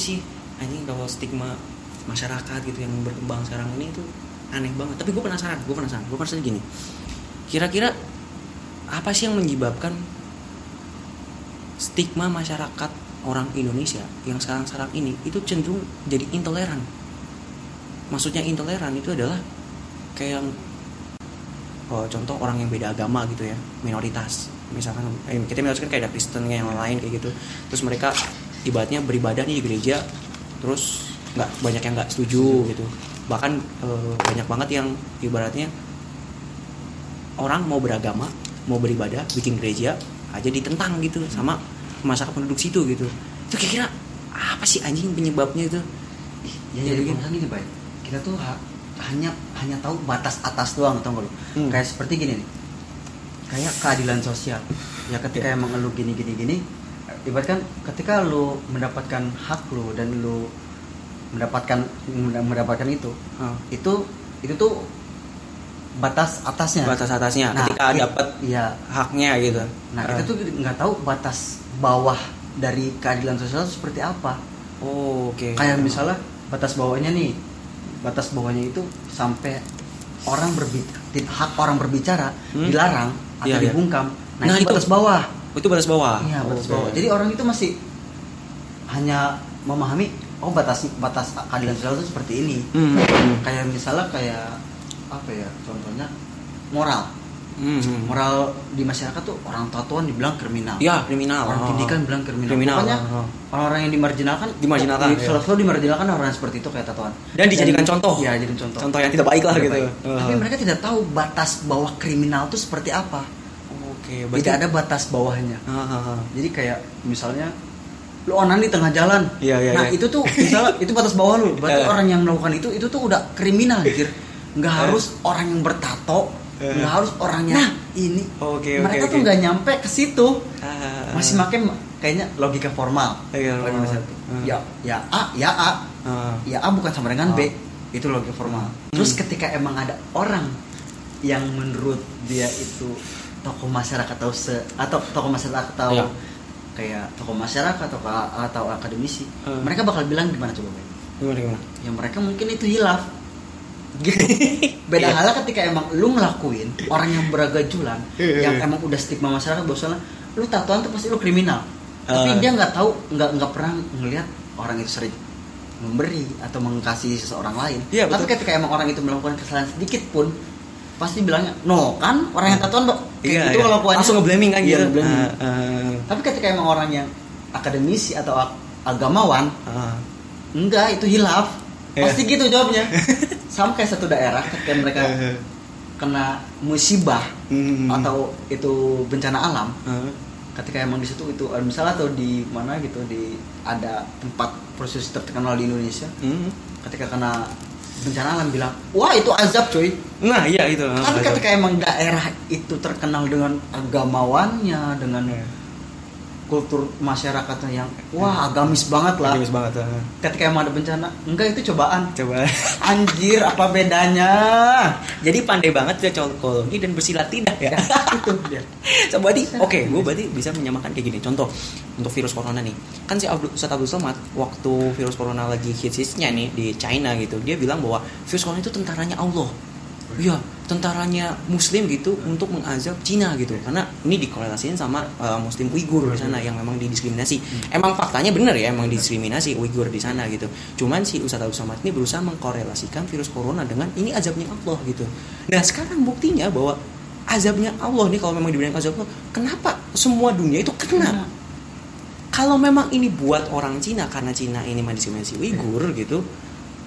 sih. Anjing kalau stigma masyarakat gitu yang berkembang sekarang ini tuh aneh banget. Tapi gue penasaran gue penasaran. Gue penasaran gini. Kira-kira apa sih yang menyebabkan stigma masyarakat orang Indonesia yang sekarang-sekarang ini itu cenderung jadi intoleran? Maksudnya intoleran itu adalah kayak yang oh, contoh orang yang beda agama gitu ya minoritas. Misalkan eh, kita minoritas kan kayak ada Kristen yang lain kayak gitu. Terus mereka ibaratnya beribadah nih di gereja terus nggak banyak yang nggak setuju gitu bahkan eh, banyak banget yang ibaratnya orang mau beragama mau beribadah bikin gereja aja ditentang gitu sama masyarakat penduduk situ gitu itu kira-kira apa sih anjing penyebabnya itu ya Jadi jadi gini. gini baik kita tuh ha- hanya hanya tahu batas atas doang tau gak lu Hmm. kayak seperti gini nih kayak keadilan sosial ya ketika Ya. emang lu gini gini gini ibaratkan ketika lu mendapatkan hak lu dan lu mendapatkan mendapatkan itu Ah, itu itu tuh batas atasnya. Batas atasnya Nah, ketika dapat iya. haknya gitu. Nah Ah. kita tuh nggak tahu batas bawah dari keadilan sosial itu seperti apa. Oh oke. Kayak misalnya batas bawahnya nih batas bawahnya itu sampai orang berbicara hak orang berbicara Hmm. dilarang atau Iya, iya. dibungkam. Nah, Nah, itu, itu- batas bawah itu batas bawah iya batas Oke. bawah jadi orang itu masih hanya memahami oh batas batas keadilan sosial itu seperti ini Hmm, hmm, kayak misalnya kayak apa ya contohnya moral hmm, hmm. moral di masyarakat tuh orang tatoan dibilang kriminal ya kriminal orang Oh. pendidikan bilang kriminal, Kriminal, pokoknya oh. orang-orang yang dimarginalkan Dimarginalkan, di- iya. selalu dimarginalkan orang yang seperti itu kayak tatoan Dan dijadikan contoh. iya jadi contoh contoh yang tidak baik lah Tidak gitu baik. Oh. tapi mereka tidak tahu batas bawah kriminal itu seperti apa oke tidak ada batas bawahnya. Ah, ah, ah. jadi kayak misalnya lu onan di tengah jalan. Iya, iya, nah iya. itu tuh misalnya itu batas bawah lu. Berarti Eh. orang yang melakukan itu itu tuh udah kriminal anjir. Nggak harus orang yang bertato nggak harus orang yang ini. Oke, oke, mereka tuh oke. nggak nyampe ke situ. Ah, masih make kayaknya logika formal. Iya, Logika satu. Ya ya a ya a. Ah. ya a bukan sama dengan b. Itu logika formal. Terus Hmm. ketika emang ada orang yang menurut dia itu tokoh masyarakat atau se atau tokoh masyarakat atau Iya. kayak tokoh masyarakat atau atau akademisi Hmm. mereka bakal bilang gimana coba Ben? gimana gimana ya mereka mungkin itu hilaf gitu beda Iya. halnya ketika emang lu ngelakuin orang yang beragajulan Iya, yang iya. emang udah stigma masyarakat bahwasanya lu tatoan tuh pasti lu kriminal tapi Ah. dia nggak tahu nggak nggak pernah ngelihat orang itu sering memberi atau mengasihi seseorang lain Iya, tapi ketika emang orang itu melakukan kesalahan sedikit pun pasti bilangnya no kan orang yang tatoan kayak Iya, gitu iya. kelakuannya langsung nge-blaming kan Iya, gitu. Ah, ah, tapi ketika emang orang yang akademisi atau ag- agamawan ah. Enggak, itu hilaf. Iya. Pasti gitu jawabnya. Sama kayak satu daerah ketika mereka Eh, kena musibah hmm. atau itu bencana alam, Ah. ketika emang di situ itu misalnya atau di mana gitu di ada tempat proses terkenal di Indonesia, Hmm. ketika kena bencana alam bilang, "Wah, itu azab, cuy." nah iya itu betul. ketika emang daerah itu terkenal dengan agamawannya, dengan Iya. Kultur masyarakatnya yang wah agamis banget lah. Bagus banget ah. Ketika emang ada bencana, enggak itu cobaan. coba Anjir, apa bedanya? jadi pandai banget dia cokologi dan bersilat tidak ya itu dia. So, berarti oke, gue berarti bisa menyamakan kayak gini. Contoh untuk virus corona nih, kan si Abdul Ustadz Abdul Somad waktu virus corona lagi hits-hitsnya nih di China gitu, dia bilang bahwa virus corona itu tentaranya Allah. Iya, tentaranya Muslim gitu untuk mengazab Cina gitu, karena ini dikorelasiin sama uh, Muslim Uighur di sana yang memang didiskriminasi. Emang faktanya bener ya, emang diskriminasi Uighur di sana gitu. Cuman si Ustadz Abdul Somad ini berusaha mengkorelasikan virus corona dengan ini azabnya Allah gitu. Nah sekarang buktinya bahwa azabnya Allah nih kalau memang dibilang azab Allah kenapa semua dunia itu kena kalau memang ini buat orang Cina karena Cina ini mendiskriminasi Uighur gitu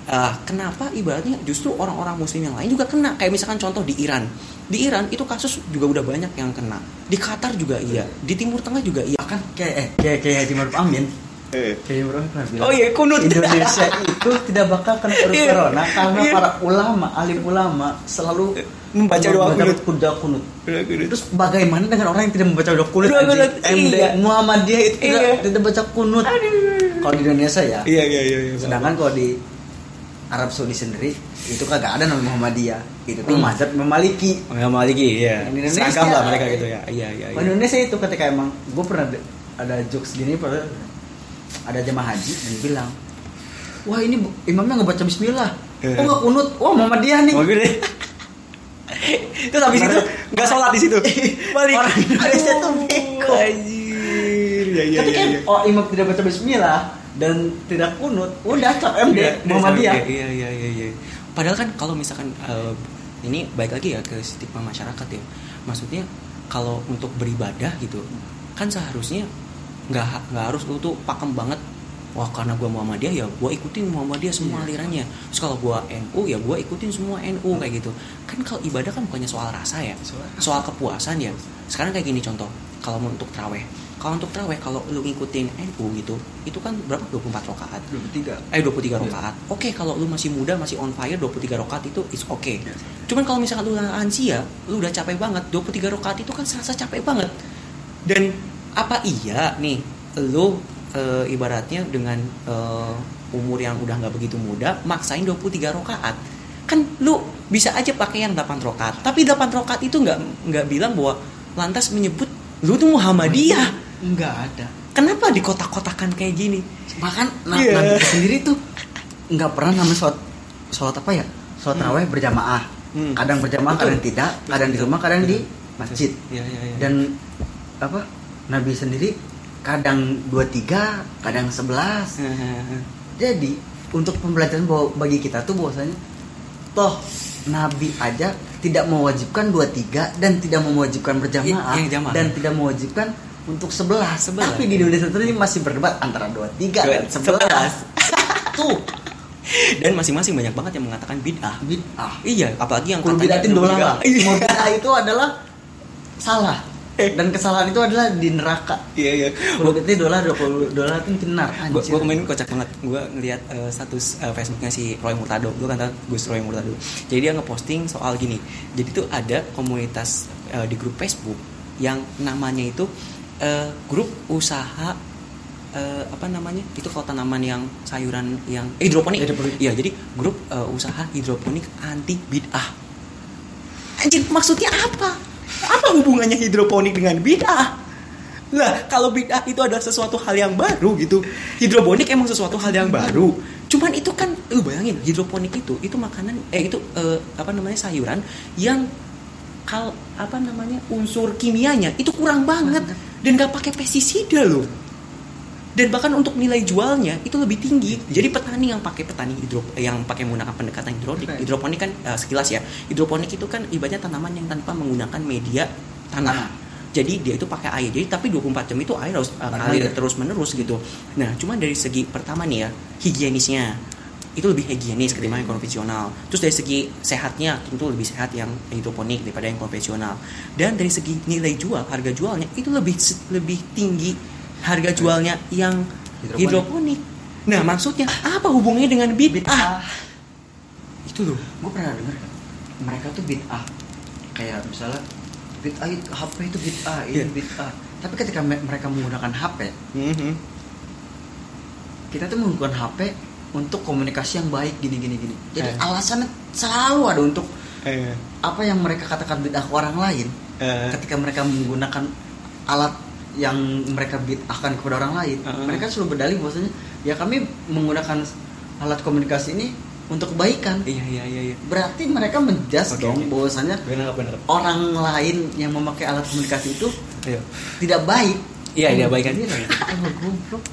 ah, kenapa ibaratnya justru orang-orang muslim yang lain juga kena kayak misalkan contoh di Iran di Iran itu kasus juga udah banyak yang kena di Qatar juga iya di Timur Tengah juga iya Bahkan kayak eh kayak kayak Haji Maruf Amin. Bilang. oh iya kunut Indonesia itu tidak bakal kena virus Iya. corona karena Iya. para ulama, alim ulama selalu Membaca doa kunut. kuda kunut. Terus bagaimana dengan orang yang tidak membaca doa kunut? Doa kunut, MD iya. Muhammadiyah itu tidak, Iya. tidak baca kunut. Kalau di Indonesia ya. iya iya iya iya. Sedangkan kalau di Arab Saudi sendiri itu kagak ada nama Muhammadiyah. Itu tuh Hmm. mazhab memaliki. Lagi ya seragam lah mereka gitu ya iya iya iya Indonesia itu ketika emang gue pernah ada, jokes gini pada ada jemaah haji dan bilang wah ini imamnya nggak baca Bismillah Eh. oh nggak kunut wah Muhammadiyah nih Oh, gede. Terus habis itu nggak sholat di situ. Balik. Orang Indonesia tuh. Anjir. Ya, ya, ketika ya, ya. oh imam tidak baca Bismillah dan tidak kunut udah cap MD Iya, Muhammadiyah Iya, iya, iya, iya. Padahal kan kalau misalkan eh, ini baik lagi ya ke stigma masyarakat ya. Maksudnya kalau untuk beribadah gitu, kan seharusnya nggak nggak harus lu tuh pakem banget. Wah karena gua Muhammadiyah ya gua ikutin Muhammadiyah semua Iya. alirannya. Terus kalau gua NU ya gua ikutin semua NU kayak gitu. Kan kalau ibadah kan bukannya soal rasa ya, Soal- soal kepuasan ya. Sekarang kayak gini contoh, kalau mau untuk traweh, kalau untuk traweh kalau lu ngikutin NU gitu, itu kan berapa 24 rakaat tiga eh 23 Iya. rakaat. Oke, kalau lu masih muda, masih on fire 23 rakaat itu is oke. Iya. Cuman kalau misalkan lu lansia, lu udah capek banget. 23 rakaat itu kan serasa capek banget. Dan apa iya nih lu eh, ibaratnya dengan eh, umur yang udah nggak begitu muda maksain 23 rakaat. Kan lu bisa aja pakai yang 8 rakaat. Tapi 8 rakaat itu nggak nggak bilang bahwa lantas menyebut lu tuh Muhammadiyah. Nggak ada Kenapa di kotak-kotakan kayak gini? bahkan nah, Iya. Nabi kita sendiri tuh nggak pernah namanya sholat sholat apa ya sholat Hmm. raweh berjamaah Hmm. kadang berjamaah Betul. kadang tidak kadang di rumah kadang di masjid Iya, iya, iya. dan apa Nabi sendiri kadang dua tiga kadang sebelas jadi untuk pembelajaran bahwa bagi kita tuh bahwasanya toh Nabi aja tidak mewajibkan dua tiga dan tidak mewajibkan berjamaah Iya, yang jamaah. dan tidak mewajibkan untuk sebelas Sebelas. tapi di Indonesia ini masih berdebat antara dua tiga Dua- dan sebelas tuh Dan masing-masing banyak banget yang mengatakan bid'ah. bid'ah Iya, apalagi yang Kul katanya bid'atin dolar Iya. bid'ah itu adalah salah dan kesalahan itu adalah di neraka Iya, iya. kalau kita dolar 20 dolar itu benar Gue kemarin kocak banget. Gue ngeliat eh, status eh, Facebooknya si Roy Murtado. Gue kan tahu Gus Roy Murtado. Jadi dia ngeposting soal gini. Jadi tuh ada komunitas eh, di grup Facebook yang namanya itu eh, grup usaha eh, apa namanya? Itu kalau tanaman yang sayuran yang eh, hidroponik. Hidroponik. Iya, jadi grup eh, usaha hidroponik anti bid'ah. Anjir, maksudnya apa? Apa hubungannya hidroponik dengan bid'ah? Lah, kalau bid'ah itu adalah sesuatu hal yang baru gitu. Hidroponik emang sesuatu hal yang baru. Cuman itu kan lu bayangin hidroponik itu itu makanan eh itu eh, apa namanya sayuran yang kal apa namanya unsur kimianya itu kurang banget dan gak pakai pestisida loh. Dan bahkan untuk nilai jualnya itu lebih tinggi. Jadi petani yang pakai petani hidro yang pakai menggunakan pendekatan hidroponik, Oke. hidroponik kan eh, sekilas ya. Hidroponik itu kan ibaratnya tanaman yang tanpa menggunakan media tanah. Tanah. Jadi dia itu pakai air. Jadi tapi 24 jam itu air harus uh, ngalir terus menerus gitu. Nah, cuma dari segi pertama nih ya, higienisnya itu lebih higienis ketimbang yang konvensional. Terus dari segi sehatnya tentu lebih sehat yang hidroponik daripada yang konvensional. Dan dari segi nilai jual, harga jualnya itu lebih lebih tinggi harga jualnya yang Hidroponik. hidroponik. Nah, maksudnya apa hubungannya dengan bid'ah? Itu loh. gue pernah dengar kan mereka tuh bid'ah kayak misalnya bid'ah itu HP itu bid'ah ini Iya. bid'ah tapi ketika me- mereka menggunakan HP Mhm. kita tuh menggunakan HP untuk komunikasi yang baik gini gini gini jadi Eh. alasannya selalu ada untuk Eh, apa yang mereka katakan bid'ah ke orang lain eh, ketika mereka menggunakan alat yang mereka bid'ahkan kepada orang lain Uh-uh. mereka selalu berdalih bahwasanya ya kami menggunakan alat komunikasi ini untuk kebaikan iya iya iya iya. berarti mereka menjas Oke, dong bahwasanya Benar benar. orang lain yang memakai alat komunikasi itu Ayo. tidak baik Iya, tidak baik kan? Oh, goblok.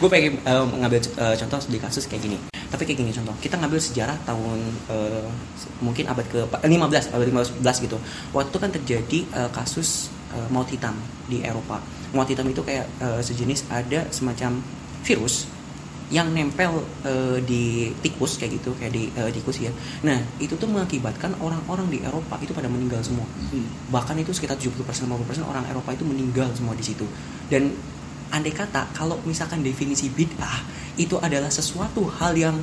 gue pengen eh, ngambil eh, contoh di kasus kayak gini tapi kayak gini contoh kita ngambil sejarah tahun eh, mungkin abad ke 15 abad 15 gitu waktu itu kan terjadi eh, kasus eh, maut hitam di Eropa maut hitam itu kayak eh, sejenis ada semacam virus yang nempel eh, di tikus kayak gitu kayak di eh, tikus ya nah itu tuh mengakibatkan orang-orang di Eropa itu pada meninggal semua. Bahkan itu sekitar 70% 50% orang Eropa itu meninggal semua di situ. Dan andai kata kalau misalkan definisi bid'ah itu adalah sesuatu hal yang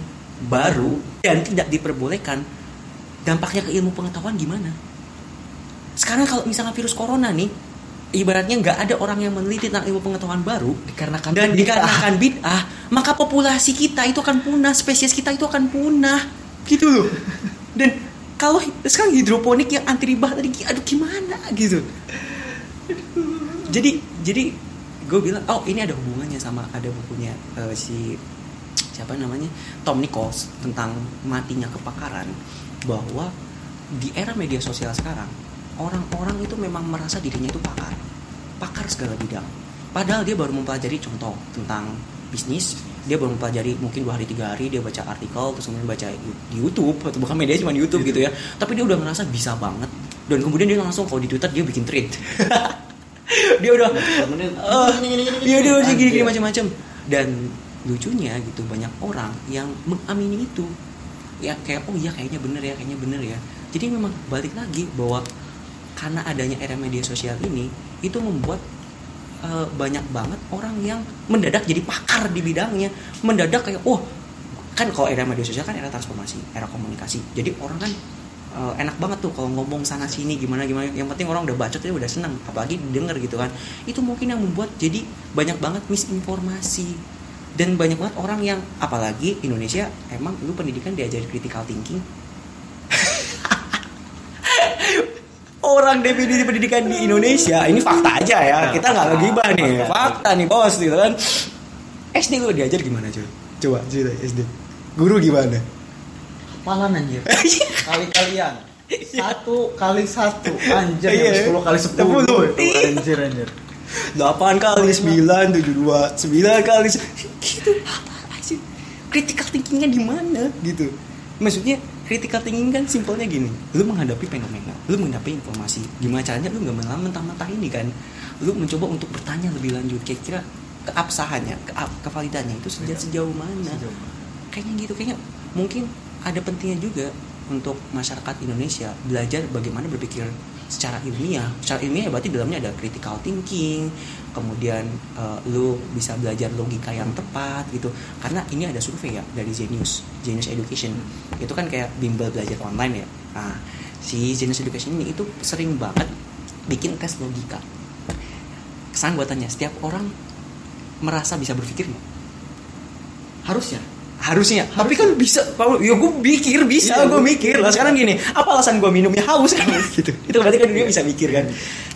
baru dan tidak diperbolehkan dampaknya ke ilmu pengetahuan gimana? Sekarang kalau misalkan virus corona nih ibaratnya nggak ada orang yang meneliti tentang ilmu pengetahuan baru dikarenakan dan bid'ah. dikarenakan bid'ah maka populasi kita itu akan punah spesies kita itu akan punah. Gitu loh. Dan kalau sekarang hidroponik yang anti ribah tadi aduh gimana? Gitu. Jadi jadi gue bilang oh ini ada hubungannya sama ada bukunya eh, si siapa namanya? Tom Nichols tentang matinya kepakaran. Bahwa di era media sosial sekarang orang-orang itu memang merasa dirinya itu pakar. Pakar segala bidang. Padahal dia baru mempelajari contoh tentang bisnis dia baru mempelajari mungkin dua hari tiga hari dia baca artikel terus kemudian baca di YouTube atau bukan media cuma di YouTube gitu ya. Tapi dia udah ngerasa bisa banget. Dan kemudian dia langsung kalau di Twitter dia bikin tweet dia udah eh, dia dia udah gini. gini macam-macam. Dan lucunya gitu banyak orang yang mengamini itu. Ya kayak oh iya kayaknya bener ya kayaknya bener ya. Jadi memang balik lagi bahwa karena adanya era media sosial ini itu membuat eh, banyak banget orang yang mendadak jadi pakar di bidangnya. Mendadak kayak oh kan kalau era media sosial kan era transformasi era komunikasi. Jadi orang kan eh, enak banget tuh kalau ngomong sana sini gimana gimana. Yang penting orang udah bacot ya udah seneng apalagi denger gitu kan. Itu mungkin yang membuat jadi banyak banget misinformasi. Dan banyak banget orang yang apalagi Indonesia emang lu pendidikan diajari critical thinking orang definisi pendidikan di Indonesia ini fakta aja ya. Kita nggak ngegibah nih. Fakta nih bos gitu kan. SD lu diajar gimana coba coba cerita SD guru gimana? Hafalan anjir. Kali-kalian. Satu kali satu. Anjir Iya. sepuluh kali sepuluh. Sepuluh. anjir anjir. 8 kali 9 72 9 kali se- gitu. Apa sih critical thinkingnya di mana? Gitu. Maksudnya critical thinking kan simpelnya gini. Lu menghadapi fenomena lu menghadapi informasi. Gimana caranya lu nggak malah mentah-mentah ini kan? Lu mencoba untuk bertanya lebih lanjut. Kira-kira keabsahannya ke kevalidannya itu sejauh sejauh mana? Kayaknya gitu. Kayaknya mungkin ada pentingnya juga untuk masyarakat Indonesia belajar bagaimana berpikir secara ilmiah. Secara ilmiah berarti dalamnya ada critical thinking kemudian eh, lu bisa belajar logika yang tepat gitu. Karena ini ada survei ya dari Genius Genius Education. Itu kan kayak bimbel belajar online ya. Nah si Genius Education ini itu sering banget bikin tes logika. Kesan gue tanya setiap orang merasa bisa berpikir nggak? harusnya harusnya. Tapi kan bisa ya gue mikir bisa Iya, gue mikir lah. sekarang gini apa alasan gue minumnya? Haus kan? Gitu. Itu berarti kan dia bisa mikir kan?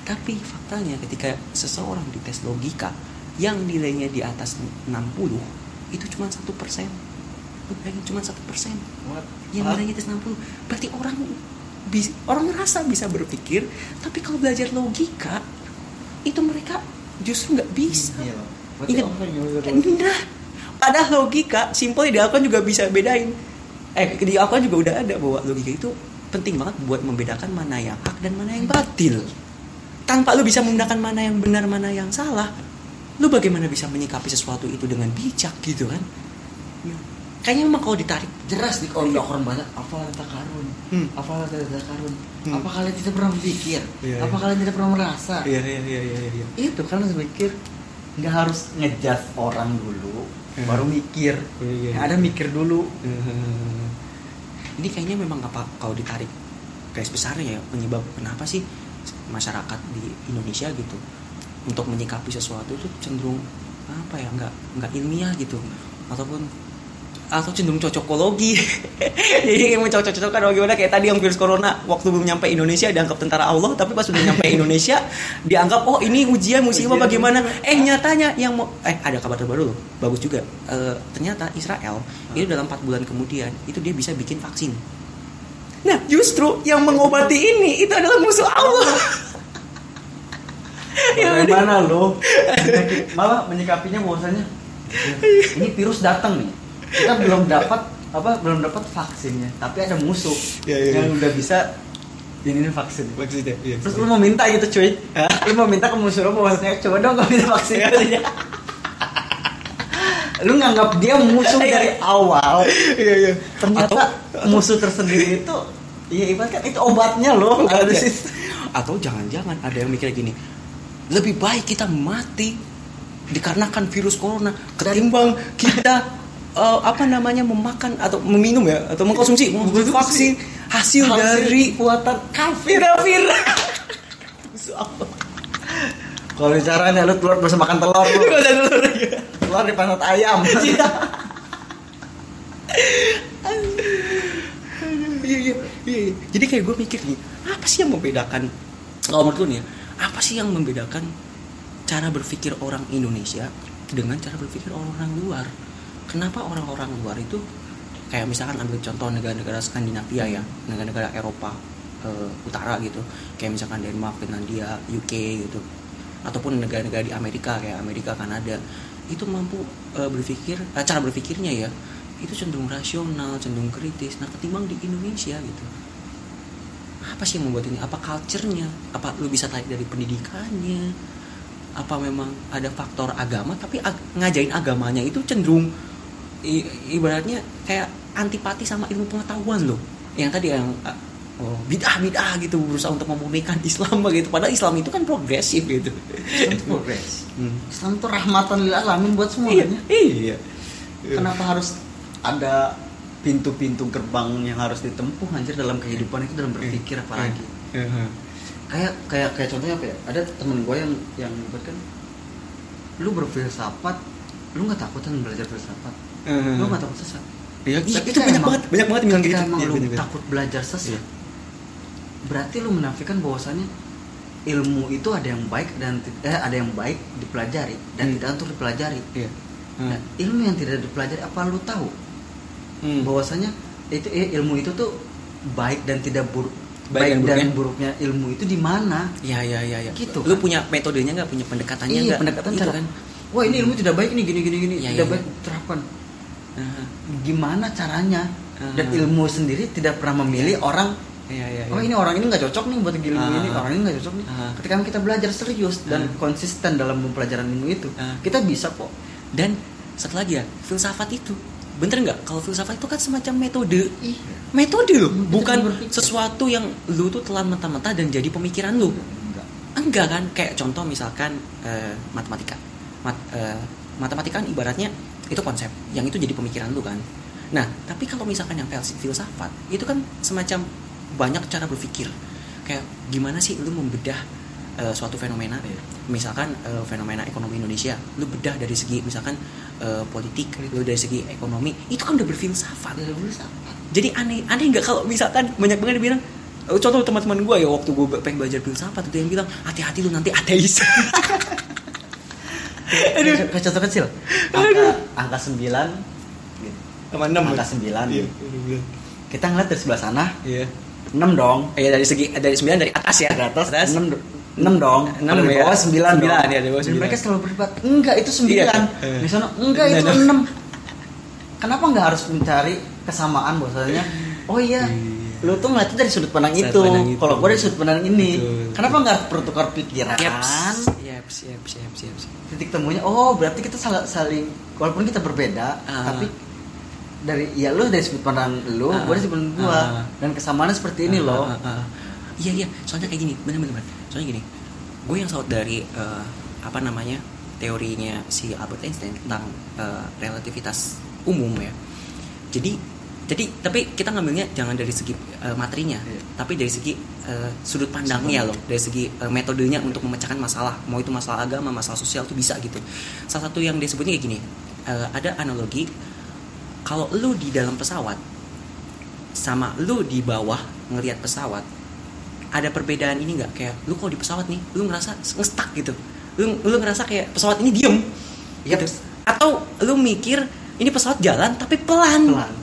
Tapi faktanya ketika seseorang dites logika yang nilainya di atas 60 itu cuma satu persen. Lu bayangin cuma satu persen. Yang nilainya di atas 60 berarti orang bis- orang ngerasa bisa berpikir tapi kalau belajar logika itu mereka justru nggak bisa. Iya, Ingat, Nah, padahal logika simpel di Alquran juga bisa bedain. Eh, di Alquran juga udah ada bahwa logika itu penting banget buat membedakan mana yang hak dan mana yang batil. Tanpa lu bisa membedakan mana yang benar, mana yang salah, lu bagaimana bisa menyikapi sesuatu itu dengan bijak gitu kan? Kayaknya memang kalau ditarik jelas di kalau orang banyak apa takarun Hmm. apa takarun Hmm. apa kalian tidak pernah berpikir Iya, apa kalian tidak pernah merasa Iya, iya, iya, iya, iya. itu kan harus mikir nggak harus ngejudge orang dulu Hmm. baru mikir Yang iya. ada mikir dulu Hmm. Ini kayaknya memang apa kalau ditarik garis besarnya ya penyebab kenapa sih masyarakat di Indonesia gitu untuk menyikapi sesuatu itu cenderung apa ya nggak nggak ilmiah gitu ataupun atau cenderung cocokologi jadi kayak mencocok-cocokkan bagaimana kayak tadi yang virus corona waktu belum nyampe Indonesia dianggap tentara Allah tapi pas udah nyampe Indonesia dianggap oh ini ujian musibah Ujian. bagaimana eh nyatanya yang mau eh ada kabar terbaru loh bagus juga. Eh, ternyata Israel itu dalam 4 bulan kemudian itu dia bisa bikin vaksin. Nah justru yang mengobati ini itu adalah musuh Allah. Ya, bagaimana lo malah menyikapinya bahwasanya ini virus datang nih kita belum dapat apa belum dapat vaksinnya tapi ada musuh Iya, iya, yang iya. udah bisa ini vaksin. Maksudnya iya. terus lu mau minta gitu cuy? Lu mau minta ke musuh lu bahwasanya coba dong kau minta vaksin. Iya. lu nganggap dia musuh Iya. dari awal. Iya iya. Ternyata musuh tersendiri itu ya ibarat kan itu obatnya loh Atau- sih atau jangan-jangan ada yang mikir gini lebih baik kita mati dikarenakan virus corona ketimbang kita eh, apa namanya memakan atau meminum ya atau mengkonsumsi vaksin hasil, dari buatan kafir. Kafir. Kalau caranya lu telur bisa makan telur. Lu telur di pantat ayam. Iya, iya, iya, iya. Jadi kayak gue mikir nih, apa sih yang membedakan kalau menurut lu nih, ya, apa sih yang membedakan cara berpikir orang Indonesia dengan cara berpikir orang-orang luar. Kenapa orang-orang luar itu kayak misalkan ambil contoh negara-negara Skandinavia ya, negara-negara Eropa eh, utara gitu, kayak misalkan Denmark, Finlandia, UK gitu, ataupun negara-negara di Amerika kayak Amerika, Kanada, itu mampu eh, berpikir, eh, cara berpikirnya ya, itu cenderung rasional, cenderung kritis. Nah, ketimbang di Indonesia gitu, apa sih yang membuat ini? Apa culture-nya? Apa lu bisa tarik dari pendidikannya? Apa memang ada faktor agama? Tapi ag- ngajain agamanya itu cenderung i- ibaratnya kayak antipati sama ilmu pengetahuan loh. Yang tadi yang uh, oh, bid'ah bid'ah gitu berusaha untuk memurnikan Islam gitu. Padahal Islam itu kan progresif gitu. Islam itu progres Hmm. Islam itu rahmatan lil alamin buat Iya, semuanya iya. kenapa harus ada pintu-pintu gerbang yang harus ditempuh anjir dalam kehidupan itu dalam berpikir apalagi Iya. kayak kayak kayak contohnya apa ya ada temen gue yang yang kan lu berfilsafat lu nggak takutan belajar filsafat lu nggak takut sesat Iya, Tapi itu banyak emang- banget, banyak banget yang bilang gitu. emang Iya, lu takut belajar sesat Iya. berarti lu menafikan bahwasannya ilmu itu ada yang baik dan eh, ada yang baik dipelajari dan Hmm. tidak untuk dipelajari Iya. Nah, ilmu yang tidak dipelajari apa lu tahu Hmm. bahwasanya itu eh, ilmu itu tuh baik dan tidak buruk Baik baik, dan dan, buruknya. buruknya ilmu itu di mana Iya iya iya iya. Gitu Lu kan. punya metodenya nggak? Punya pendekatannya iya nggak? pendekatan Itu cara kan. wah ini ilmu tidak baik nih gini gini gini Iya, tidak iya, baik terapkan Aha. gimana caranya dan Ah. ilmu sendiri tidak pernah memilih orang Iya iya. oh ini orang ini nggak cocok nih buat ilmu Ah. ini orang ini nggak cocok nih Ah. ketika kita belajar serius dan Ah. konsisten dalam mempelajaran ilmu itu Ah. kita bisa kok Dan satu lagi ya, filsafat itu bener nggak? Kalau filsafat itu kan semacam metode, iya metode loh, bukan sesuatu yang lu tuh telan mentah-mentah dan jadi pemikiran lu. enggak Enggak kan? Kayak contoh misalkan eh, matematika. Mat, eh, matematika kan ibaratnya itu konsep, yang itu jadi pemikiran lu kan. Nah, tapi kalau misalkan yang fils- filsafat, itu kan semacam banyak cara berpikir. Kayak gimana sih lu membedah eh, suatu fenomena? Iya. Misalkan eh, fenomena ekonomi Indonesia, lu bedah dari segi misalkan eh, politik, lu dari segi ekonomi, itu kan udah berfilsafat. Jadi aneh, aneh nggak kalau misalkan banyak banget yang bilang eh, contoh teman-teman gue ya waktu gue pengen belajar filsafat itu yang bilang hati-hati lu nanti ateis. Aduh. Kayak- contoh kecil angka angka 9 gitu. Sama enam. angka 9 Iya. kita ngeliat dari sebelah sana Iya. 6 dong Eh dari segi dari sembilan dari atas ya. dari atas 6 6 dong Enam Kalau di ya. bawah 9 Sembilan, dong. ya, di bawah Dan sembilan. mereka selalu berdebat enggak itu 9 Iya. Di sana enggak itu Enggak, 6 kenapa nggak harus mencari kesamaan bahwasanya oh iya lu tuh ngeliatnya dari sudut pandang Sudut itu itu. kalau gue dari sudut pandang ini Betul. kenapa nggak harus bertukar pikiran Yaps. Yaps, yaps, yaps, yaps. titik temunya oh berarti kita saling, saling walaupun kita berbeda Ah. tapi dari ya lu dari sudut pandang lu Ah. gue dari sudut pandang gua Ah. dan kesamaannya seperti ini Ah, loh ah, ah. Iya iya, soalnya kayak gini, bener. bener. Soalnya gini, gue yang saut dari eh, apa namanya teorinya si Albert Einstein tentang eh, relativitas umum ya. Jadi jadi tapi kita ngambilnya jangan dari segi eh, materinya, Iya. tapi dari segi eh, sudut pandangnya loh, dari segi eh, metodenya untuk memecahkan masalah, mau itu masalah agama, masalah sosial itu bisa gitu. Salah satu yang disebutnya kayak gini, eh, ada analogi kalau lu di dalam pesawat sama lu di bawah ngelihat pesawat ada perbedaan ini nggak kayak lu kalau di pesawat nih lu ngerasa ngestak gitu lu lu ngerasa kayak pesawat ini diem Yap. gitu atau lu mikir ini pesawat jalan tapi pelan, pelan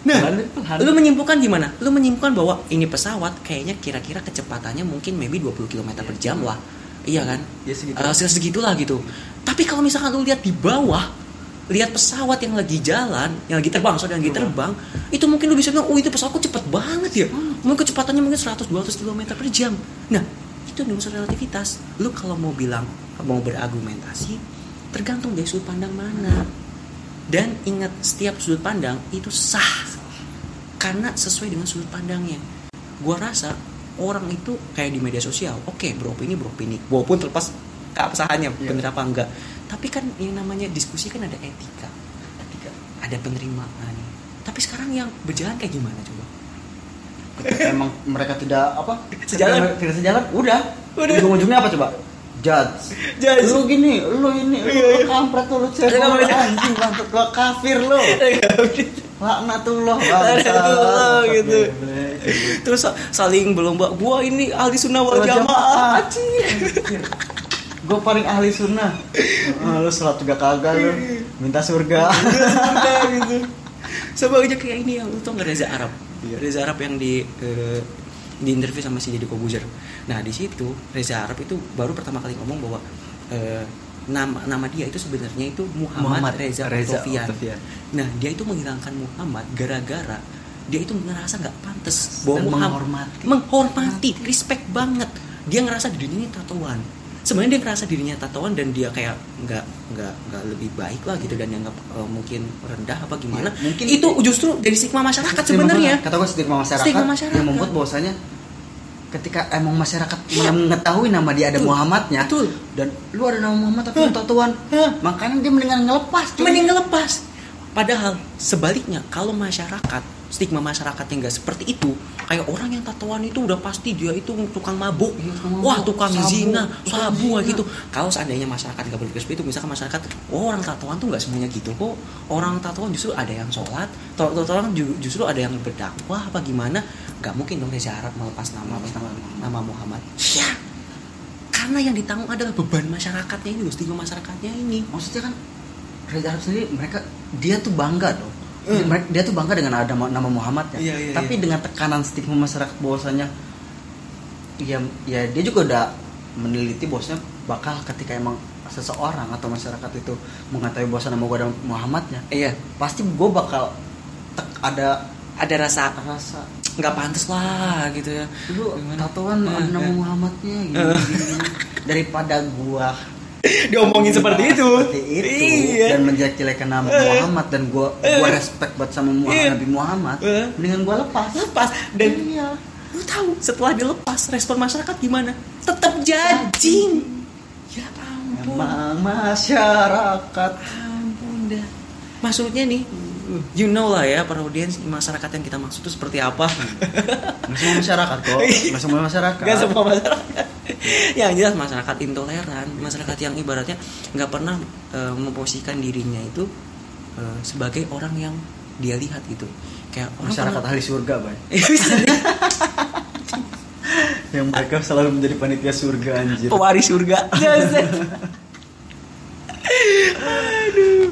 nah pelan, pelan. lu menyimpulkan gimana? Lu menyimpulkan bahwa ini pesawat kayaknya kira-kira kecepatannya mungkin maybe 20 km per jam lah. Iya kan? Ya segitu. Eh, segitulah gitu. Tapi kalau misalkan lu lihat di bawah lihat pesawat yang lagi jalan yang lagi terbang sorry yang lagi terbang itu mungkin lu bisa bilang oh itu pesawat kok cepet banget ya. Mungkin kecepatannya mungkin 100-200 km per jam. Nah itu unsur relativitas. Lu kalau mau bilang mau berargumentasi tergantung dari sudut pandang mana. Dan ingat setiap sudut pandang itu sah karena sesuai dengan sudut pandangnya. Gua rasa orang itu kayak di media sosial oke bro ini bro ini. Walaupun terlepas keabsahannya Iya. bener apa enggak. Tapi kan yang namanya diskusi kan ada etika. Ketika ada penerimaan. Tapi sekarang yang berjalan kayak gimana coba? Ketika emang mereka tidak apa? Sejalan. tidak sejalan udah. Udah. ujung-ujungnya apa coba? Judge. Judge. lu gini lu ini lu, Iya, kampret lu cewek anjing bangsat lu kafir lu laknatullah. Laknatullah, gitu. Terus sa- saling berlomba gua ini ahli sunnah wal jamaah. gue paling ahli sunnah. Ah, lu sholat juga kagak lu. Minta surga. Gitu. Sama aja kayak ini yang lu tau nggak Reza Arab? Iya. Reza Arab yang di eh, di interview sama si Deddy Kobuzer. Nah di situ Reza Arab itu baru pertama kali ngomong bahwa eh, nama nama dia itu sebenarnya itu Muhammad, Muhammad Reza, Reza Octavian. Octavian. nah dia itu menghilangkan Muhammad gara-gara dia itu ngerasa nggak pantas Dan bahwa Muhammad menghormati. menghormati respect banget dia ngerasa dirinya ini tatoan sebenarnya dia ngerasa dirinya tatoan dan dia kayak nggak nggak nggak lebih baik lah gitu dan dianggap eh, mungkin rendah apa gimana Ya, mungkin- itu justru dari stigma masyarakat sebenarnya kata gue stigma masyarakat, Stigma masyarakat. yang membuat bahwasanya ketika emang masyarakat mengetahui nama dia ada Betul. Muhammadnya Betul. dan lu ada nama Muhammad tapi lu Hah. tatoan Hah. makanya dia mendingan ngelepas cuy. mending ngelepas padahal sebaliknya kalau masyarakat stigma masyarakat yang nggak seperti itu kayak orang yang tatoan itu udah pasti dia itu tukang mabuk. Iya, tukang mabuk. wah tukang Sabu. zina Tukang sabu zina. gitu. Kalau seandainya masyarakat nggak berpikir seperti itu misalkan masyarakat oh orang tatoan tuh nggak semuanya gitu kok. Orang tatoan justru ada yang sholat orang ju- justru ada yang berdakwah apa gimana? Nggak mungkin dong Reza Arab melepas nama Melepas nama nama Muhammad. Ya karena yang ditanggung adalah beban masyarakatnya ini loh stigma masyarakatnya ini. Maksudnya kan Reza Arab sendiri mereka dia tuh bangga loh Mereka- dia tuh bangga dengan ada ma- nama Muhammadnya Iya, iya, tapi iya. dengan tekanan stigma masyarakat bahwasanya ya ya dia juga udah meneliti bahwasanya bakal ketika emang seseorang atau masyarakat itu mengetahui bahwa nama gue ada Muhammadnya iya pasti gue bakal tek- ada ada rasa rasa nggak pantas lah gitu ya lu tatoan ada nama. Muhammadnya gitu, gini. daripada gua diomongin seperti itu. seperti itu. Iya. Dan menjelek-jelekan nama Eh. Muhammad dan gua gua Eh. respect banget sama Muhammad Iya. Nabi Muhammad Eh. mendingan gua lepas. Lepas. Dan iya. lu tahu setelah dilepas respon masyarakat gimana? Tetap jajing. Ya ampun. Emang masyarakat. Ampun dah. Maksudnya nih you know lah ya para audiens masyarakat yang kita maksud itu seperti apa. Nggak semua masyarakat kok. Nggak semua masyarakat. Gak semua masyarakat. Yang jelas masyarakat intoleran masyarakat yang ibaratnya nggak pernah eh, memposisikan dirinya itu eh, sebagai orang yang dia lihat gitu. Kayak masyarakat pernah- ahli surga bay? Iya, yang mereka selalu menjadi panitia surga anjir. Pewaris surga. Aduh.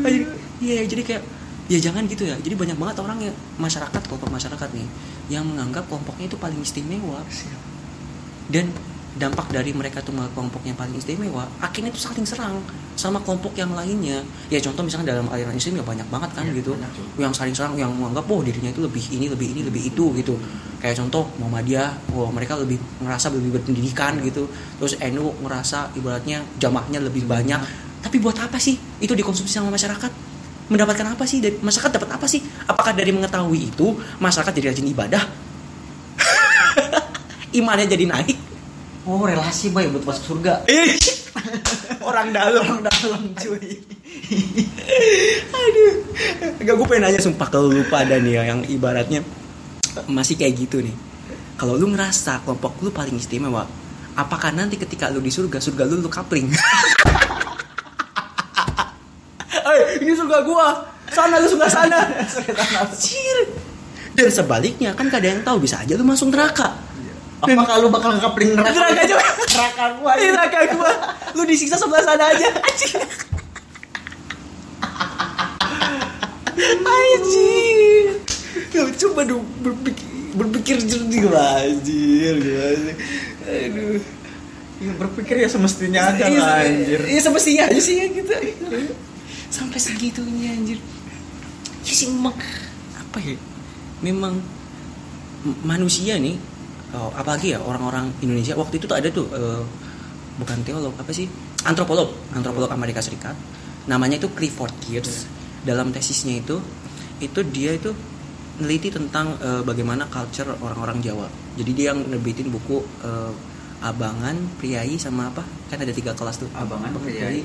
Aduh. Iya jadi kayak ya jangan gitu ya. Jadi banyak banget orang yang masyarakat kelompok masyarakat nih yang menganggap kelompoknya itu paling istimewa. Dan dampak dari mereka tuh menganggap kelompoknya paling istimewa akhirnya tuh saling serang sama kelompok yang lainnya. Ya contoh misalnya dalam aliran Islam ya banyak banget kan Iya, gitu. cuy. yang saling serang yang menganggap oh dirinya itu lebih ini lebih ini lebih itu gitu. Kayak contoh Muhammadiyah wah mereka lebih ngerasa lebih berpendidikan gitu. Terus NU ngerasa ibaratnya jamaahnya lebih banyak. Tapi buat apa sih? Itu dikonsumsi sama masyarakat mendapatkan apa sih? Dari masyarakat dapat apa sih? Apakah dari mengetahui itu masyarakat jadi rajin ibadah? Imannya jadi naik? Oh relasi bay buat masuk surga. Orang dalam. Orang dalam cuy. Aduh. Gak gue pengen nanya sumpah kalau lu pada nih ya yang ibaratnya masih kayak gitu nih. Kalau lu ngerasa kelompok lu paling istimewa apakah nanti ketika lu di surga surga lu lu kapling Eh, ini surga gua. Sana lu surga sana. Anjir. dan sebaliknya kan gak ada yang tahu bisa aja lu masuk neraka. Apakah lu bakal ngekapling neraka neraka juga neraka gua Di neraka gua. Lu disiksa sebelah sana aja. Anjir. Anjir. Ya, coba dong berpikir berpikir jernih lah anjir sih? aduh. Ya, berpikir ya semestinya aja Iya, lah anjir. Iya semestinya aja sih ya gitu Sampai segitunya anjir. Ya sih memang Apa ya? Memang Manusia nih oh, Apalagi ya orang-orang Indonesia Waktu itu tuh ada tuh eh, Bukan teolog Apa sih? Antropolog Antropolog Amerika Serikat. Namanya itu Clifford Geertz Dalam tesisnya itu Itu dia itu Neliti tentang eh, bagaimana culture orang-orang Jawa. Jadi dia yang nerbitin buku eh, Abangan, Priai sama apa? Kan ada tiga kelas tuh. Abangan, Priai,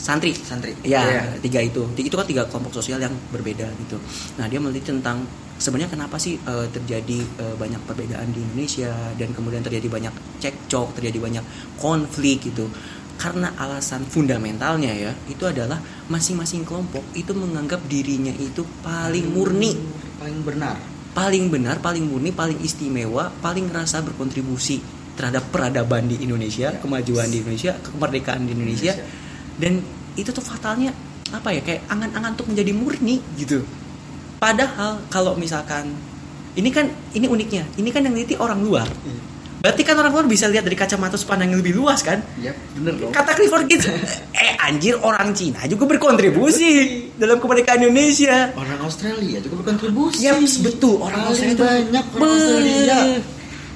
santri. santri Ya, Iya. tiga itu. Itu kan tiga kelompok sosial yang berbeda gitu. Nah, dia meneliti tentang sebenarnya kenapa sih eh, terjadi eh, banyak perbedaan di Indonesia dan kemudian terjadi banyak cekcok, terjadi banyak konflik gitu. Karena alasan fundamentalnya ya, itu adalah masing-masing kelompok itu menganggap dirinya itu paling murni, paling benar paling benar, paling murni, paling istimewa, paling ngerasa berkontribusi terhadap peradaban di Indonesia, kemajuan di Indonesia, kemerdekaan di Indonesia. Dan itu tuh fatalnya apa ya kayak angan-angan untuk menjadi murni gitu. Padahal kalau misalkan ini kan ini uniknya, ini kan yang neliti orang luar. Berarti kan orang luar bisa lihat dari kacamata pandang yang lebih luas kan? Iya, bener dong. Kata Clifford Gates, eh anjir orang Cina juga berkontribusi dalam kemerdekaan Indonesia. Orang Australia juga berkontribusi. Ya betul orang Paling Australia itu banyak orang Be- Australia.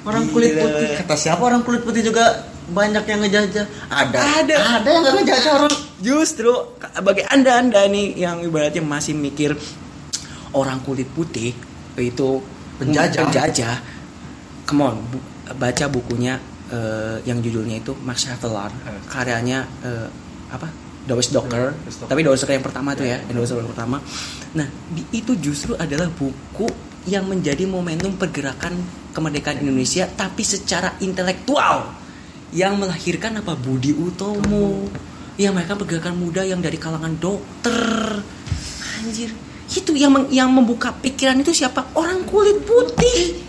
Orang kulit putih. Kata siapa orang kulit putih juga banyak yang ngejajah? Ada. Ada. Ada yang nggak ngejajah orang. Justru bagi anda anda nih yang ibaratnya masih mikir orang kulit putih itu Penjajah. penjajah. Come on, bu- baca bukunya eh, yang judulnya itu Max Havelaar, Eh. karyanya eh, apa? Dawes Docker. Docker. Tapi Dawes Docker yang pertama tuh ya, Ya. yang Dawes Docker yang pertama. Nah, di- itu justru adalah buku yang menjadi momentum pergerakan kemerdekaan Indonesia tapi secara intelektual yang melahirkan apa? Budi Utomo. Yang mereka pergerakan muda yang dari kalangan dokter. Anjir. Itu yang meng- yang membuka pikiran itu siapa? Orang kulit putih.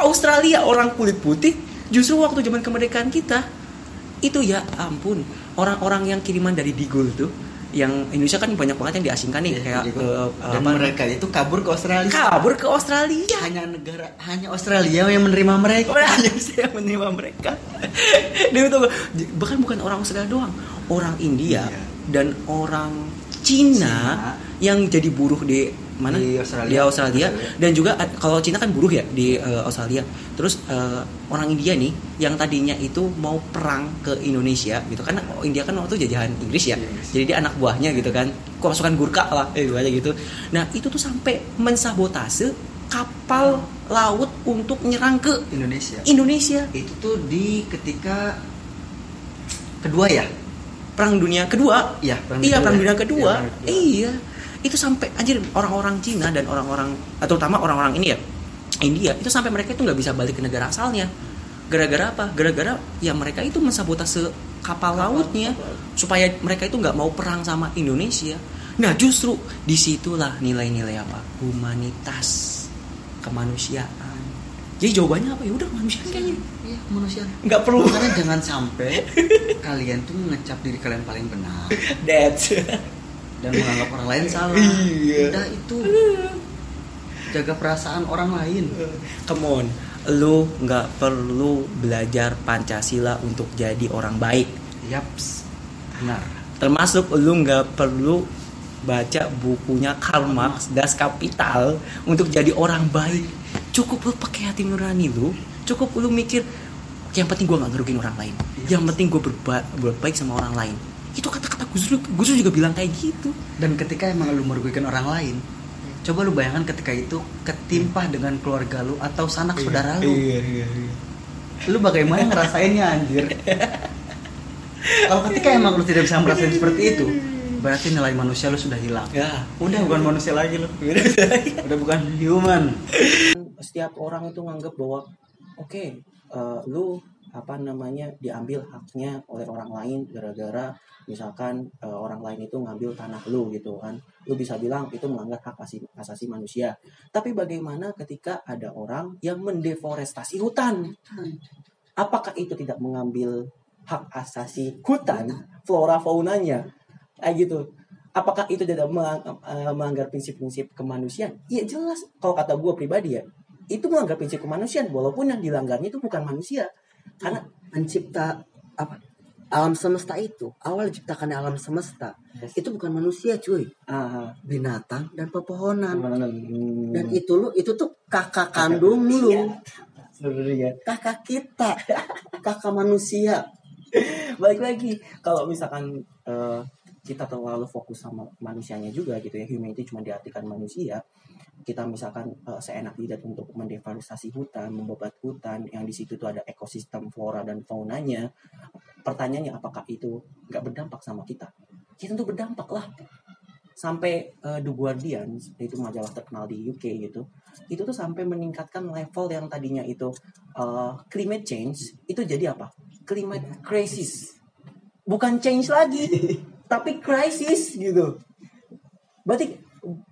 Australia orang kulit putih. Justru waktu zaman kemerdekaan kita. Itu ya ampun orang-orang yang kiriman dari Digul tuh yang Indonesia kan banyak banget yang diasingkan nih kayak Jadi, eh, dan apa mereka itu kabur ke Australia. kabur ke Australia Hanya negara, hanya Australia yang menerima mereka. hanya saya menerima mereka dia itu bahkan bukan orang Australia doang orang India Iya. dan orang Cina, Cina. yang jadi buruh di mana Di Australia. Di Australia. Australia. dan juga kalau Cina kan buruh ya di eh, Australia terus eh, orang India nih yang tadinya itu mau perang ke Indonesia gitu karena India kan waktu jajahan Inggris ya Inggris. jadi dia anak buahnya gitu kan kok pasukan Gurkha lah eh aja gitu nah itu tuh sampai mensabotase kapal laut untuk nyerang ke Indonesia. Indonesia Itu tuh di ketika kedua ya. perang dunia kedua Iya, perang iya dunia perang dunia kedua perang kedua. iya itu sampai anjir orang-orang Cina dan orang-orang atau terutama orang-orang ini ya India itu sampai mereka itu nggak bisa balik ke negara asalnya. Gara-gara apa? Gara-gara ya mereka itu mensabotase kapal lautnya supaya mereka itu nggak mau perang sama Indonesia. Nah justru di situlah nilai-nilai apa? Humanitas kemanusiaan. Jadi jawabannya apa? Ya udah manusia kayaknya. Iya, manusia. nggak perlu. Makanya jangan sampai kalian tuh mengecap diri kalian paling benar. That's dan menganggap orang lain salah. Iya. Udah itu jaga perasaan orang lain. Come on, lu nggak perlu belajar Pancasila untuk jadi orang baik. Yaps. Benar. Termasuk lu nggak perlu baca bukunya Karl Marx Das Kapital untuk jadi orang baik. Cukup lu pakai hati nurani lu. Cukup lu mikir yang penting gua nggak ngerugiin orang lain. Yang penting gue berba berbaik sama orang lain. Itu kata-kata Gus Dur, Gus Dur juga bilang kayak gitu. Dan ketika emang lu merugikan orang lain, coba lu bayangkan ketika itu ketimpah dengan keluarga lu atau sanak saudara lu. Iya, iya, iya. Lu bagaimana ngerasainnya anjir? Kalau ketika emang lu tidak bisa merasain seperti itu, berarti nilai manusia lu sudah hilang. Ya, Udah bukan manusia lagi lu. Udah bukan human. setiap orang itu nganggap bahwa oke eh, lu apa namanya diambil haknya oleh orang lain gara-gara misalkan eh, orang lain itu ngambil tanah lu gitu kan lu bisa bilang itu melanggar hak asasi, asasi manusia. Tapi bagaimana ketika ada orang yang mendeforestasi hutan? Apakah itu tidak mengambil hak asasi hutan flora faunanya? Kayak gitu. Apakah itu tidak eh, melanggar prinsip-prinsip kemanusiaan? Iya jelas kalau kata gue pribadi ya itu melanggar prinsip kemanusiaan walaupun yang dilanggarnya itu bukan manusia. Karena mencipta apa alam semesta itu awal diciptakan alam semesta. Yes. itu bukan manusia cuy. Ah, binatang dan pepohonan. Hmm, dan itu lu itu tuh kakak kandung lu. sebenarnya kakak kita. Kakak manusia. Balik lagi kalau misalkan eh, kita terlalu fokus sama manusianya juga gitu ya humanity cuma diartikan manusia kita misalkan eh, seenak jidat untuk mendeforestasi hutan membabat hutan yang di situ tuh ada ekosistem flora dan faunanya pertanyaannya apakah itu nggak berdampak sama kita? Ya tentu berdampak lah. Sampai eh, The Guardian itu majalah terkenal di UK gitu itu tuh sampai meningkatkan level yang tadinya itu eh, climate change itu jadi apa? Climate crisis. Bukan change lagi tapi crisis gitu. Berarti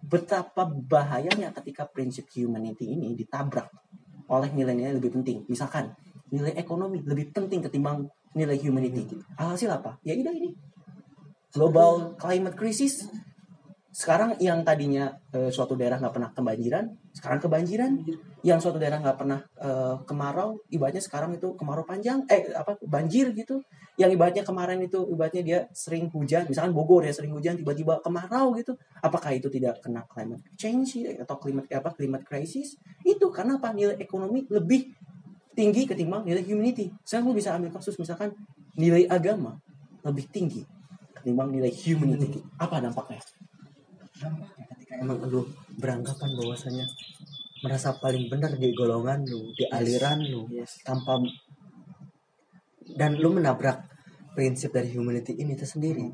betapa bahayanya ketika prinsip humanity ini ditabrak oleh nilai-nilai lebih penting. Misalkan nilai ekonomi lebih penting ketimbang nilai humanity. Alhasil apa? Ya udah ini global climate crisis. Sekarang yang tadinya eh, suatu daerah nggak pernah kebanjiran, sekarang kebanjiran. Yang suatu daerah nggak pernah eh, kemarau, ibaratnya sekarang itu kemarau panjang, eh apa banjir gitu. Yang ibaratnya kemarin itu ibaratnya dia sering hujan, misalkan Bogor ya sering hujan tiba-tiba kemarau gitu. Apakah itu tidak kena climate change atau climate apa climate crisis? Itu karena apa? Nilai ekonomi lebih tinggi ketimbang nilai humanity. Sekarang lu bisa ambil kasus misalkan nilai agama lebih tinggi ketimbang nilai humanity. Apa dampaknya? Dampaknya ketika emang lu beranggapan bahwasanya merasa paling benar di golongan lu di aliran lu Yes. tanpa dan lu menabrak prinsip dari humanity ini tersendiri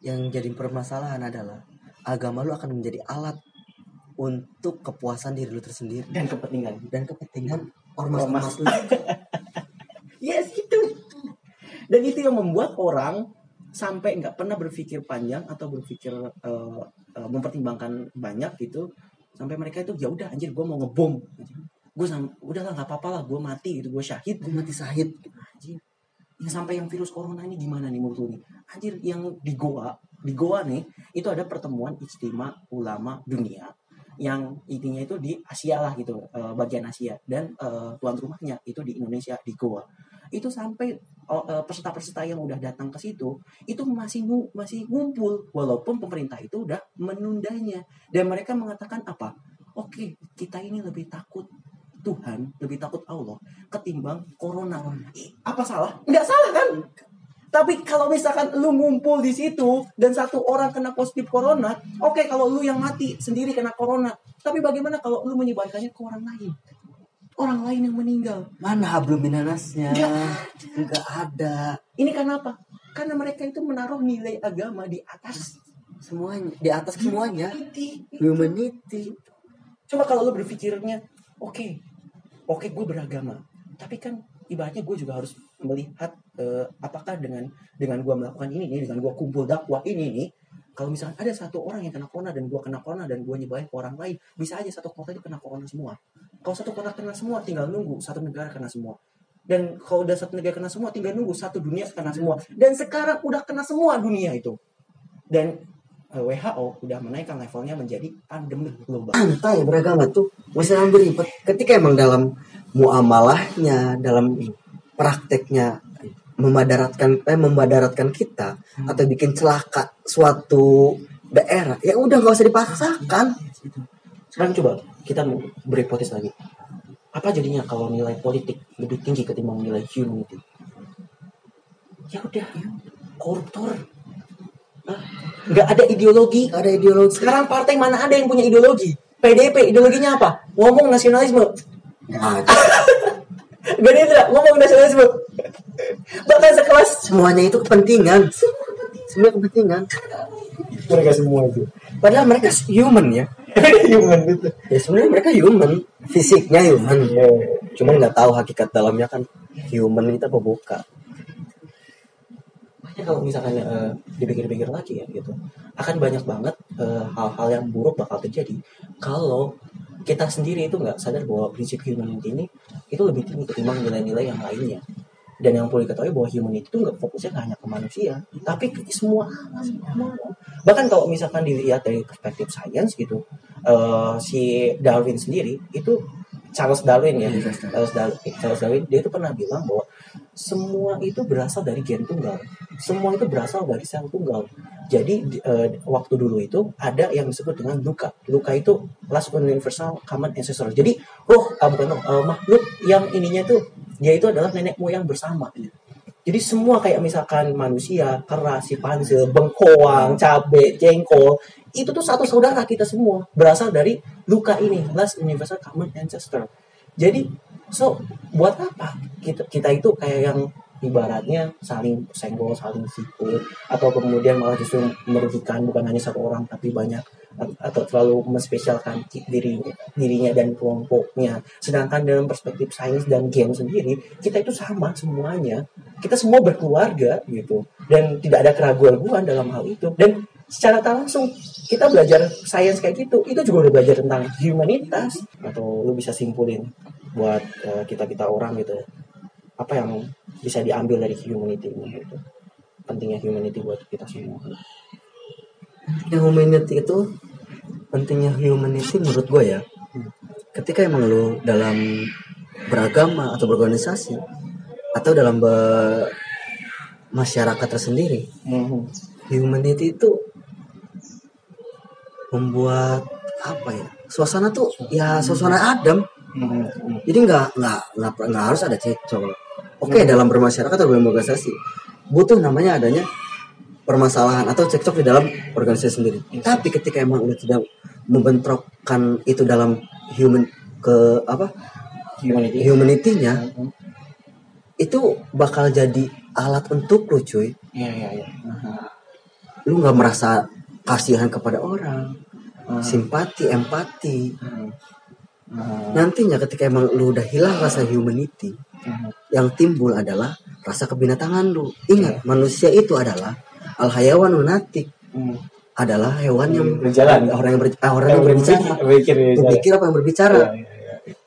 yang jadi permasalahan adalah agama lu akan menjadi alat untuk kepuasan diri lu tersendiri Dan kepentingan. dan kepentingan ormas-ormas lu Yes, itu. Dan itu yang membuat orang sampai nggak pernah berpikir panjang atau berpikir eh, eh, mempertimbangkan banyak gitu sampai mereka itu ya udah anjir gue mau ngebom. Gue udahlah nggak apa-apa lah gue mati gitu gue syahid gue mati sahid anjir. Yang sampai yang virus corona ini gimana nih menurut nih? Anjir yang di Goa di Goa nih itu ada pertemuan ijtima ulama dunia yang intinya itu di Asia lah gitu eh, bagian Asia dan eh, tuan rumahnya itu di Indonesia di Goa. Itu sampai peserta-peserta yang udah datang ke situ itu masih masih ngumpul. Walaupun pemerintah itu udah menundanya. Dan mereka mengatakan apa? Oke kita ini lebih takut Tuhan lebih takut Allah ketimbang corona. Apa salah? Nggak salah kan? Tapi kalau misalkan lu ngumpul di situ dan satu orang kena positif corona, oke kalau lu yang mati sendiri kena corona. Tapi bagaimana kalau lu menyebarkannya ke orang lain? Orang lain yang meninggal. mana hablum minanasnya Nggak nggak ada Ini karena apa? Karena mereka itu menaruh nilai agama di atas semuanya di atas semuanya humanity. humanity Coba kalau lu berpikirnya, oke, oke gue beragama, tapi kan ibaratnya gue juga harus melihat eh, apakah dengan dengan gue melakukan ini nih, dengan gue kumpul dakwah ini nih, kalau misalnya ada satu orang yang kena corona dan gue kena corona dan gue nyebarin ke orang lain, bisa aja satu kota itu kena corona semua. Kalau satu kota kena semua, tinggal nunggu satu negara kena semua. Dan kalau udah satu negara kena semua, tinggal nunggu satu dunia kena semua. Dan sekarang udah kena semua dunia itu. Dan eh, WHO udah menaikkan levelnya menjadi pandemi global. santai beragama tuh masih beribet ketika emang dalam muamalahnya dalam prakteknya memadaratkan eh membadaratkan kita atau bikin celaka suatu daerah ya udah nggak usah dipaksakan Sekarang coba kita mau berhipotesis lagi. Apa jadinya kalau nilai politik lebih tinggi ketimbang nilai humanity? Ya udah, koruptor. Nggak ada ideologi. Ada ideologi Sekarang partai mana ada yang punya ideologi? PDP, ideologinya apa? Ngomong nasionalisme. nggak ada Gerindra, ngomong nasionalisme. Bahkan sekelas semuanya itu kepentingan semua kepentingan mereka semua itu. padahal mereka human ya Human itu. ya sebenarnya mereka human fisiknya human cuman nggak tahu hakikat dalamnya kan human kita pembuka Makanya kalau misalkan eh, dipikir-pikir lagi ya gitu, akan banyak banget eh, hal-hal yang buruk bakal terjadi kalau kita sendiri itu nggak sadar bahwa prinsip humanity ini itu lebih tinggi ketimbang nilai-nilai yang lainnya. Dan yang perlu diketahui bahwa humanity itu nggak fokusnya nggak hanya ke manusia, tapi ke semua semua. Bahkan kalau misalkan dilihat dari perspektif sains gitu, eh, si Darwin sendiri itu Charles Darwin ya, Charles Darwin, Charles Darwin dia itu pernah bilang bahwa semua itu berasal dari gen tunggal. Semua itu berasal dari sel tunggal. Jadi di- eh, waktu dulu itu ada yang disebut dengan luka. Luka itu last universal common ancestor. Jadi roh, ah, bukan roh, eh, makhluk yang ininya itu dia itu adalah nenek moyang bersama. Jadi semua kayak misalkan manusia, kera, si pansil, bengkoang, cabe, jengkol, itu tuh satu saudara kita semua berasal dari luka ini, last universal common ancestor. Jadi so buat apa kita kita itu kayak yang ibaratnya saling senggol, saling sikut, atau kemudian malah justru merugikan bukan hanya satu orang tapi banyak atau terlalu menspesialkan diri dirinya dan kelompoknya. Sedangkan dalam perspektif sains dan game sendiri, kita itu sama semuanya. Kita semua berkeluarga gitu dan tidak ada keraguan-keraguan dalam hal itu. Dan secara tak langsung kita belajar sains kayak gitu itu juga udah belajar tentang humanitas atau lu bisa simpulin buat kita kita orang gitu apa yang bisa diambil dari humanity ini gitu. Pentingnya humanity buat kita semua. Yang humanity itu pentingnya humanity menurut gue ya ketika emang lu dalam beragama atau berorganisasi atau dalam be masyarakat tersendiri hmm. humanity itu membuat apa ya suasana tuh ya suasana adem. Hmm. jadi nggak nggak nggak nggak harus ada cekcok oke okay, hmm. dalam bermasyarakat atau berorganisasi butuh namanya adanya permasalahan atau cekcok di dalam organisasi sendiri yes. tapi ketika emang udah tidak membentrokkan itu dalam human ke apa humanity humanity-nya hmm. itu bakal jadi alat untuk lu cuy iya iya iya lu nggak merasa kasihan kepada orang hmm. simpati empati hmm. Hmm. nantinya ketika emang lu udah hilang rasa humanity. Yang timbul adalah rasa kebinatangan lu ingat yeah. manusia itu adalah al hayawan lunatik hmm. adalah hewan yang berjalan orang yang ber, eh, orang yang, yang berbicara berpikir, berpikir apa yang berbicara yeah, yeah, yeah.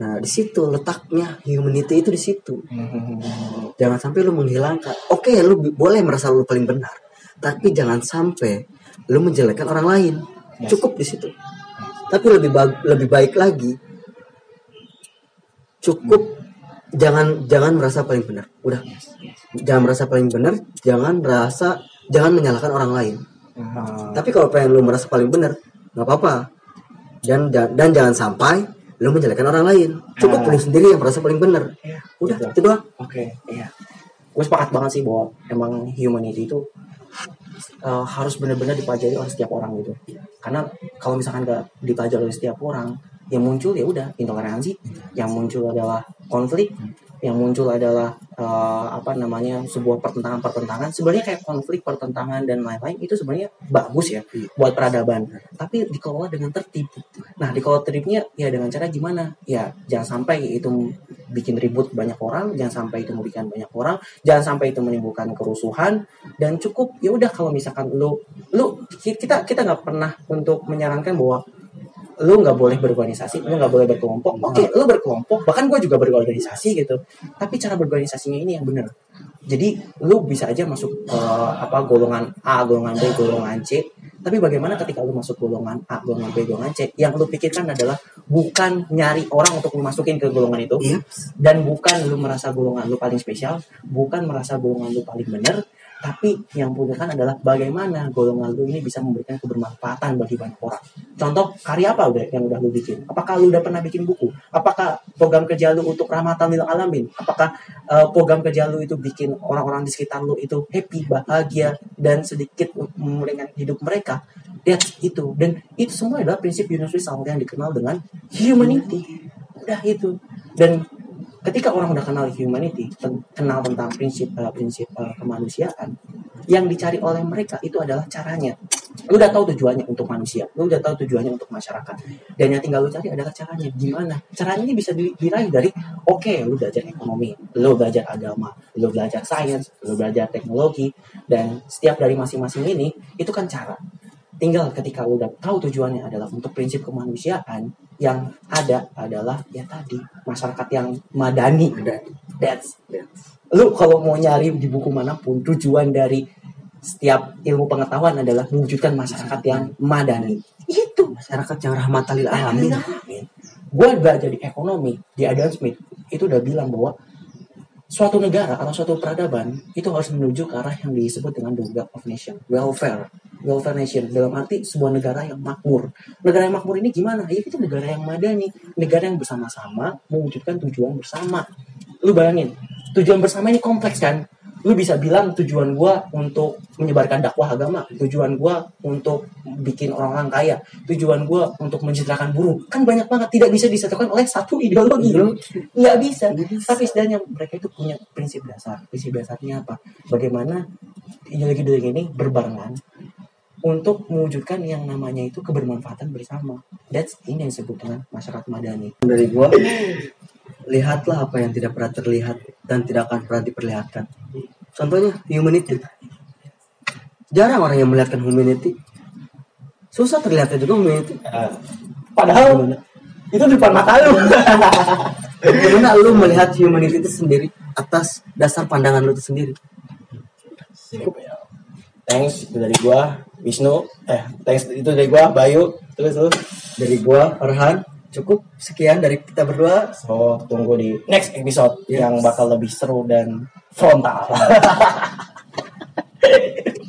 nah di situ letaknya humanity itu di situ hmm. jangan sampai lu menghilangkan oke okay, lu boleh merasa lu paling benar tapi jangan sampai lu menjelekkan orang lain yes. cukup di situ tapi lebih baik lebih baik lagi cukup hmm. Jangan jangan merasa paling benar. Udah. Yes. Yes. jangan merasa paling benar jangan merasa jangan menyalahkan orang lain. Hmm. tapi kalau pengen lu merasa paling benar nggak apa-apa. Dan dan jangan sampai lu menjelekkan orang lain. Cukup hmm. lu sendiri yang merasa paling benar. Ya, udah itu doang. Oke okay, iya. Gue sepakat banget sih bahwa emang humanity itu uh, harus benar-benar dipelajari oleh setiap orang gitu. Karena kalau misalkan gak dipelajari oleh setiap orang yang muncul ya udah intoleransi yang muncul adalah konflik yang muncul adalah uh, apa namanya sebuah pertentangan-pertentangan. Sebenarnya kayak konflik pertentangan dan lain-lain itu sebenarnya bagus ya buat peradaban. Tapi dikelola dengan tertib. Nah dikelola tertibnya ya dengan cara gimana? Ya jangan sampai itu bikin ribut banyak orang jangan sampai itu merugikan banyak orang jangan sampai itu menimbulkan kerusuhan dan cukup ya udah kalau misalkan lu lu kita kita nggak pernah untuk menyarankan bahwa lu nggak boleh berorganisasi, lu nggak boleh berkelompok. Oke, okay, lu berkelompok, bahkan gue juga berorganisasi gitu. Tapi cara berorganisasinya ini yang benar. Jadi lu bisa aja masuk uh, apa golongan A, golongan B, golongan C. Tapi bagaimana ketika lu masuk golongan A, golongan B, golongan C, yang lu pikirkan adalah bukan nyari orang untuk lu masukin ke golongan itu. Iya. dan bukan lu merasa golongan lu paling spesial, bukan merasa golongan lu paling benar, tapi yang kan adalah bagaimana golongan lu ini bisa memberikan kebermanfaatan bagi banyak orang. Contoh karya apa udah yang udah lu bikin? Apakah lu udah pernah bikin buku? Apakah program kerja lu untuk rahmatan lil alamin? Apakah uh, program kerja lu itu bikin orang-orang di sekitar lu itu happy, bahagia dan sedikit meringankan hidup mereka? That's itu. Dan itu semua adalah prinsip universal yang dikenal dengan humanity. Udah itu. Dan ketika orang udah kenal humanity, kenal tentang prinsip uh, prinsip uh, kemanusiaan, yang dicari oleh mereka itu adalah caranya. Lu udah tahu tujuannya untuk manusia, lu udah tahu tujuannya untuk masyarakat, dan yang tinggal lu cari adalah caranya. Gimana? Caranya ini bisa diraih dari, oke, okay, lu belajar ekonomi, lu belajar agama, lu belajar sains, lu belajar teknologi, dan setiap dari masing-masing ini itu kan cara. Tinggal ketika lu udah tahu tujuannya adalah untuk prinsip kemanusiaan, yang ada adalah ya tadi masyarakat yang madani. That's, that's. Lu kalau mau nyari di buku mana pun tujuan dari setiap ilmu pengetahuan adalah mewujudkan masyarakat yang madani. Itu masyarakat yang rahmatalil alamin. Gue belajar di ekonomi di Adam Smith itu udah bilang bahwa suatu negara atau suatu peradaban itu harus menuju ke arah yang disebut dengan the of nation, welfare, welfare nation dalam arti sebuah negara yang makmur. Negara yang makmur ini gimana? Ya itu negara yang madani, negara yang bersama-sama mewujudkan tujuan bersama. Lu bayangin, tujuan bersama ini kompleks kan? Lu bisa bilang tujuan gue untuk menyebarkan dakwah agama tujuan gue untuk bikin orang-orang kaya tujuan gue untuk menceritakan buruh kan banyak banget tidak bisa disatukan oleh satu ideologi nggak bisa. bisa tapi setidaknya mereka itu punya prinsip dasar prinsip dasarnya apa bagaimana ideologi-ideologi ini berbarengan untuk mewujudkan yang namanya itu kebermanfaatan bersama. That's ini yang disebut dengan masyarakat madani. Dari gua lihatlah apa yang tidak pernah terlihat dan tidak akan pernah diperlihatkan. Contohnya humanity. jarang orang yang melihatkan humanity. Susah terlihatnya juga humanity. Ya. padahal itu di depan mata lu. Bagaimana lu melihat humanity itu sendiri atas dasar pandangan lu itu sendiri? thanks itu dari gua Wisnu. Eh thanks itu dari gua Bayu. Terus terus. Dari gua, Farhan, cukup sekian dari kita berdua. So tunggu di next episode yes. yang bakal lebih seru dan frontal.